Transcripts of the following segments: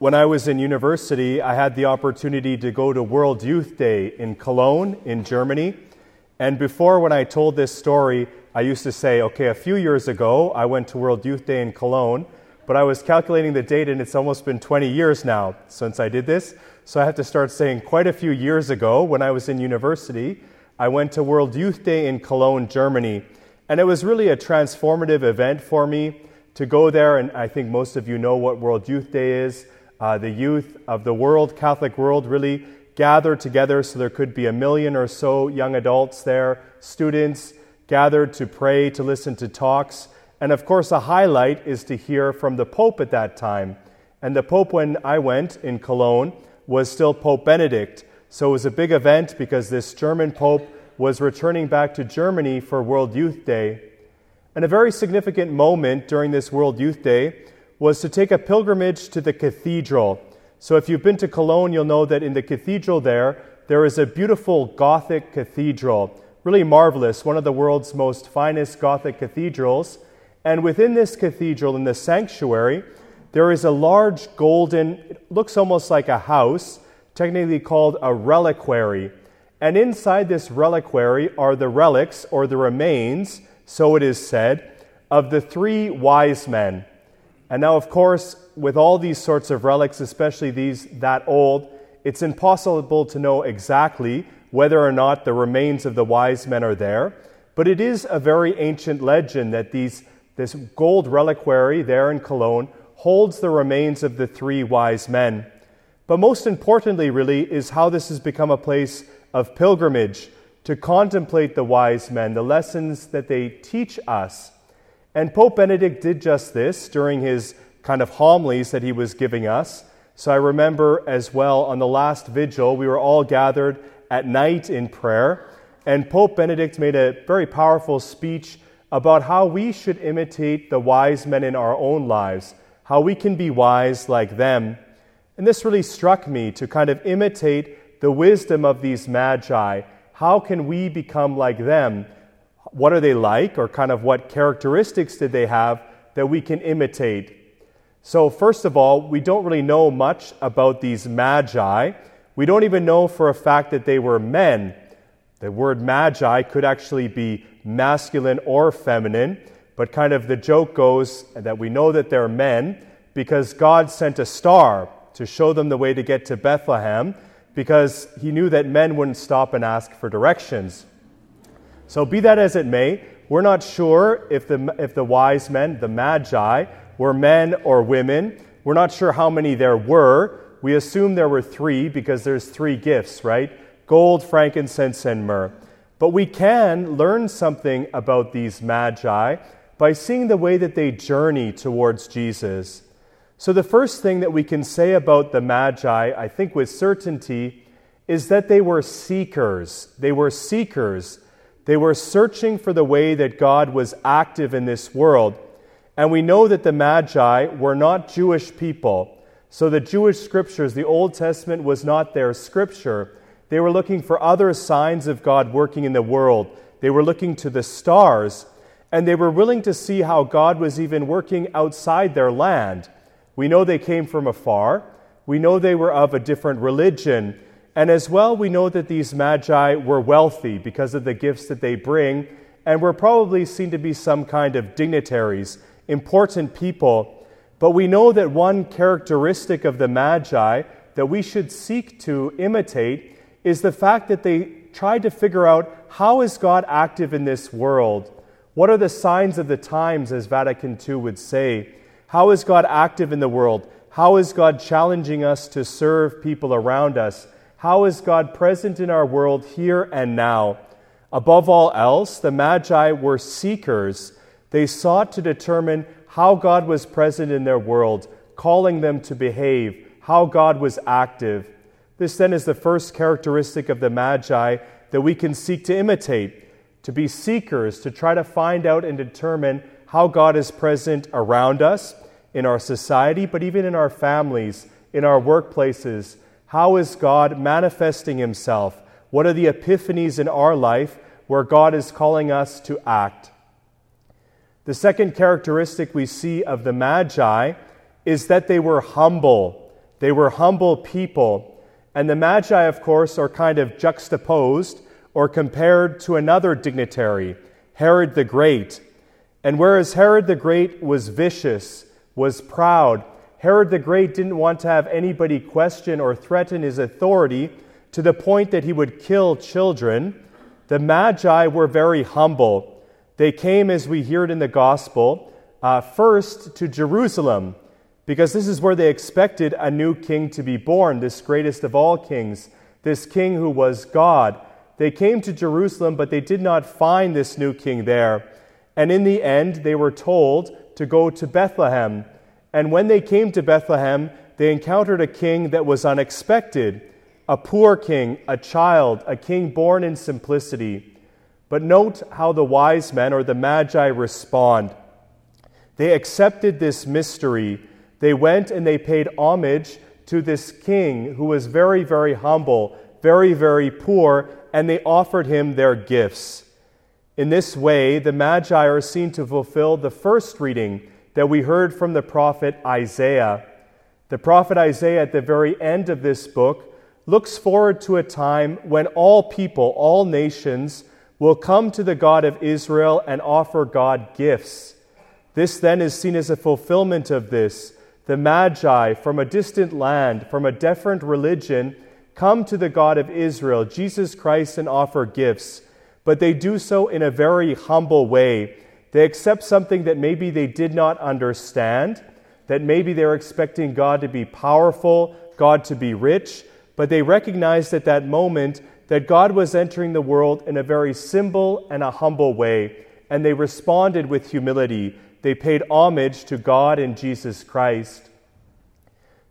When I was in university, I had the opportunity to go to World Youth Day in Cologne, in Germany. And before, when I told this story, I used to say, okay, a few years ago, I went to World Youth Day in Cologne, but I was calculating the date and it's almost been 20 years now since I did this. So I have to start saying quite a few years ago, when I was in university, I went to World Youth Day in Cologne, Germany. And it was really a transformative event for me to go there. And I think most of you know what World Youth Day is uh, the youth of the world, Catholic world, really gathered together so there could be a million or so young adults there, students gathered to pray, to listen to talks. And of course, a highlight is to hear from the Pope at that time. And the Pope, when I went in Cologne, was still Pope Benedict. So it was a big event because this German Pope was returning back to Germany for World Youth Day. And a very significant moment during this World Youth Day was to take a pilgrimage to the cathedral. So, if you've been to Cologne, you'll know that in the cathedral there, there is a beautiful Gothic cathedral. Really marvelous, one of the world's most finest Gothic cathedrals. And within this cathedral, in the sanctuary, there is a large golden, it looks almost like a house, technically called a reliquary. And inside this reliquary are the relics or the remains, so it is said, of the three wise men. And now, of course, with all these sorts of relics, especially these that old, it's impossible to know exactly whether or not the remains of the wise men are there. But it is a very ancient legend that these, this gold reliquary there in Cologne holds the remains of the three wise men. But most importantly, really, is how this has become a place of pilgrimage to contemplate the wise men, the lessons that they teach us and Pope Benedict did just this during his kind of homilies that he was giving us. So I remember as well on the last vigil, we were all gathered at night in prayer, and Pope Benedict made a very powerful speech about how we should imitate the wise men in our own lives, how we can be wise like them. And this really struck me to kind of imitate the wisdom of these magi. How can we become like them? What are they like, or kind of what characteristics did they have that we can imitate? So, first of all, we don't really know much about these magi. We don't even know for a fact that they were men. The word magi could actually be masculine or feminine, but kind of the joke goes that we know that they're men because God sent a star to show them the way to get to Bethlehem because he knew that men wouldn't stop and ask for directions. So, be that as it may, we're not sure if the, if the wise men, the magi, were men or women. We're not sure how many there were. We assume there were three because there's three gifts, right? Gold, frankincense, and myrrh. But we can learn something about these magi by seeing the way that they journey towards Jesus. So, the first thing that we can say about the Magi, I think with certainty, is that they were seekers. They were seekers. They were searching for the way that God was active in this world. And we know that the Magi were not Jewish people. So the Jewish scriptures, the Old Testament, was not their scripture. They were looking for other signs of God working in the world. They were looking to the stars, and they were willing to see how God was even working outside their land. We know they came from afar. We know they were of a different religion. And as well, we know that these magi were wealthy because of the gifts that they bring, and were probably seen to be some kind of dignitaries, important people. But we know that one characteristic of the magi that we should seek to imitate is the fact that they tried to figure out how is God active in this world? What are the signs of the times, as Vatican II would say? How is God active in the world? How is God challenging us to serve people around us? How is God present in our world here and now? Above all else, the Magi were seekers. They sought to determine how God was present in their world, calling them to behave, how God was active. This then is the first characteristic of the Magi that we can seek to imitate, to be seekers, to try to find out and determine how God is present around us, in our society, but even in our families, in our workplaces, how is God manifesting Himself? What are the epiphanies in our life where God is calling us to act? The second characteristic we see of the Magi is that they were humble. They were humble people. And the Magi, of course, are kind of juxtaposed or compared to another dignitary, Herod the Great. And whereas Herod the Great was vicious, was proud, Herod the Great didn't want to have anybody question or threaten his authority to the point that he would kill children. The Magi were very humble. They came, as we hear it in the Gospel, uh, first to Jerusalem, because this is where they expected a new king to be born, this greatest of all kings, this king who was God. They came to Jerusalem, but they did not find this new king there. And in the end, they were told to go to Bethlehem. And when they came to Bethlehem, they encountered a king that was unexpected a poor king, a child, a king born in simplicity. But note how the wise men or the magi respond. They accepted this mystery. They went and they paid homage to this king who was very, very humble, very, very poor, and they offered him their gifts. In this way, the Magi are seen to fulfill the first reading that we heard from the prophet Isaiah. The prophet Isaiah, at the very end of this book, looks forward to a time when all people, all nations, will come to the God of Israel and offer God gifts. This then is seen as a fulfillment of this. The Magi from a distant land, from a different religion, come to the God of Israel, Jesus Christ, and offer gifts. But they do so in a very humble way. They accept something that maybe they did not understand, that maybe they're expecting God to be powerful, God to be rich, but they recognized at that moment that God was entering the world in a very simple and a humble way, and they responded with humility. They paid homage to God and Jesus Christ.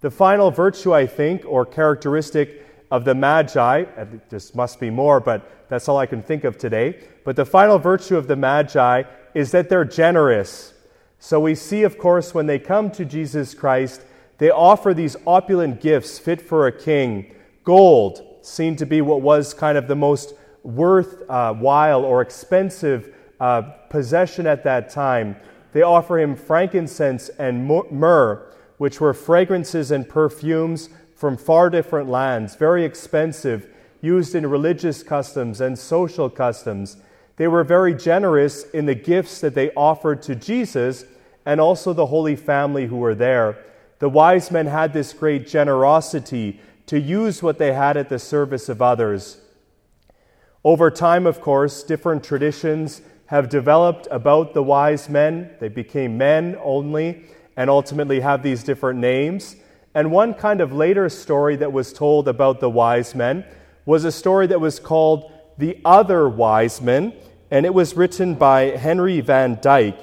The final virtue, I think, or characteristic of the Magi, there must be more, but that's all I can think of today. But the final virtue of the Magi is that they're generous. So we see, of course, when they come to Jesus Christ, they offer these opulent gifts fit for a king Gold, seen to be what was kind of the most worthwhile uh, or expensive uh, possession at that time. They offer him frankincense and myrrh, which were fragrances and perfumes from far different lands, very expensive, used in religious customs and social customs. They were very generous in the gifts that they offered to Jesus and also the Holy Family who were there. The wise men had this great generosity to use what they had at the service of others. Over time, of course, different traditions have developed about the wise men. They became men only and ultimately have these different names. And one kind of later story that was told about the wise men was a story that was called The Other Wise Men, and it was written by Henry Van Dyke.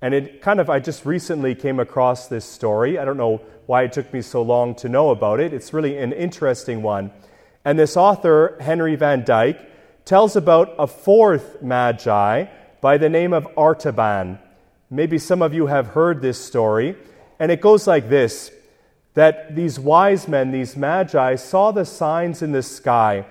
And it kind of, I just recently came across this story. I don't know why it took me so long to know about it. It's really an interesting one. And this author, Henry Van Dyke, tells about a fourth magi by the name of Artaban. Maybe some of you have heard this story. And it goes like this that these wise men, these magi, saw the signs in the sky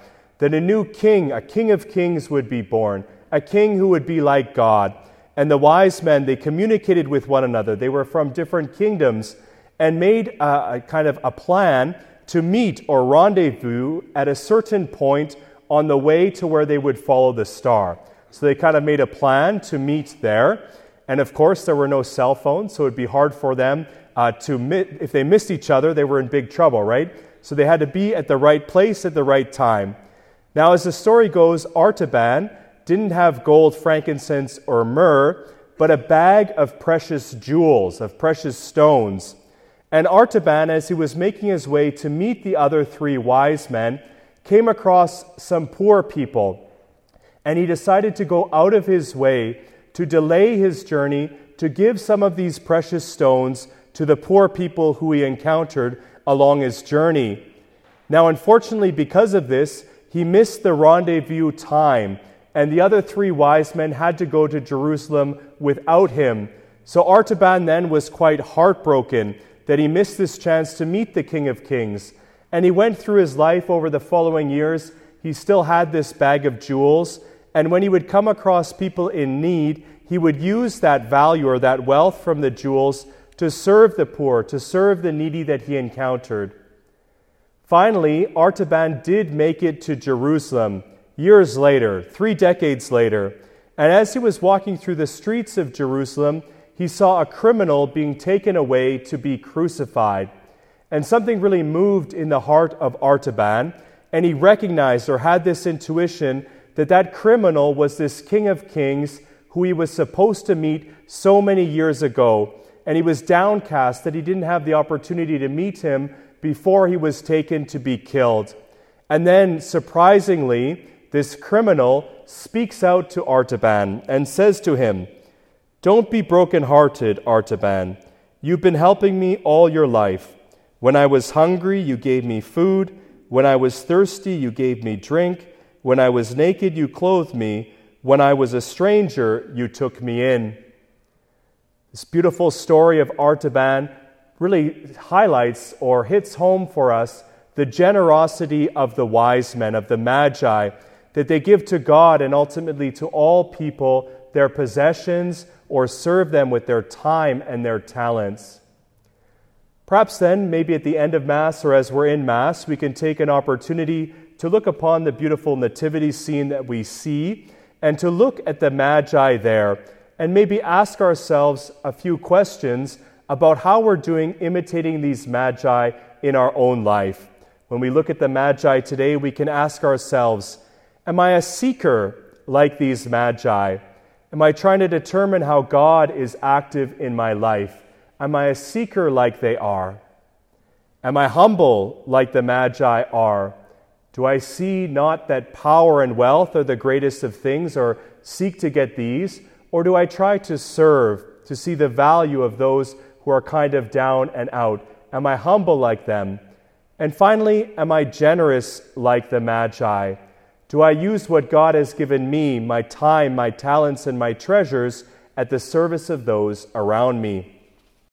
that a new king, a king of kings, would be born, a king who would be like God. And the wise men, they communicated with one another. They were from different kingdoms and made a, a kind of a plan to meet or rendezvous at a certain point on the way to where they would follow the star. So they kind of made a plan to meet there. And of course, there were no cell phones, so it would be hard for them uh, to, if they missed each other, they were in big trouble, right? So they had to be at the right place at the right time. Now, as the story goes, Artaban didn't have gold, frankincense, or myrrh, but a bag of precious jewels, of precious stones. And Artaban, as he was making his way to meet the other three wise men, came across some poor people. And he decided to go out of his way to delay his journey to give some of these precious stones to the poor people who he encountered along his journey. Now, unfortunately, because of this, he missed the rendezvous time, and the other three wise men had to go to Jerusalem without him. So Artaban then was quite heartbroken that he missed this chance to meet the King of Kings. And he went through his life over the following years. He still had this bag of jewels. And when he would come across people in need, he would use that value or that wealth from the jewels to serve the poor, to serve the needy that he encountered. Finally, Artaban did make it to Jerusalem years later, three decades later. And as he was walking through the streets of Jerusalem, he saw a criminal being taken away to be crucified. And something really moved in the heart of Artaban, and he recognized or had this intuition that that criminal was this King of Kings who he was supposed to meet so many years ago. And he was downcast that he didn't have the opportunity to meet him before he was taken to be killed. And then, surprisingly, this criminal speaks out to Artaban and says to him, Don't be broken-hearted, Artaban. You've been helping me all your life. When I was hungry, you gave me food. When I was thirsty, you gave me drink. When I was naked, you clothed me. When I was a stranger, you took me in. This beautiful story of Artaban really highlights or hits home for us the generosity of the wise men, of the Magi, that they give to God and ultimately to all people their possessions or serve them with their time and their talents. Perhaps then, maybe at the end of Mass or as we're in Mass, we can take an opportunity to look upon the beautiful nativity scene that we see and to look at the Magi there and maybe ask ourselves a few questions about how we're doing imitating these Magi in our own life. When we look at the Magi today, we can ask ourselves Am I a seeker like these Magi? Am I trying to determine how God is active in my life? Am I a seeker like they are? Am I humble like the Magi are? Do I see not that power and wealth are the greatest of things or seek to get these? Or do I try to serve, to see the value of those who are kind of down and out? Am I humble like them? And finally, am I generous like the Magi? Do I use what God has given me, my time, my talents, and my treasures, at the service of those around me?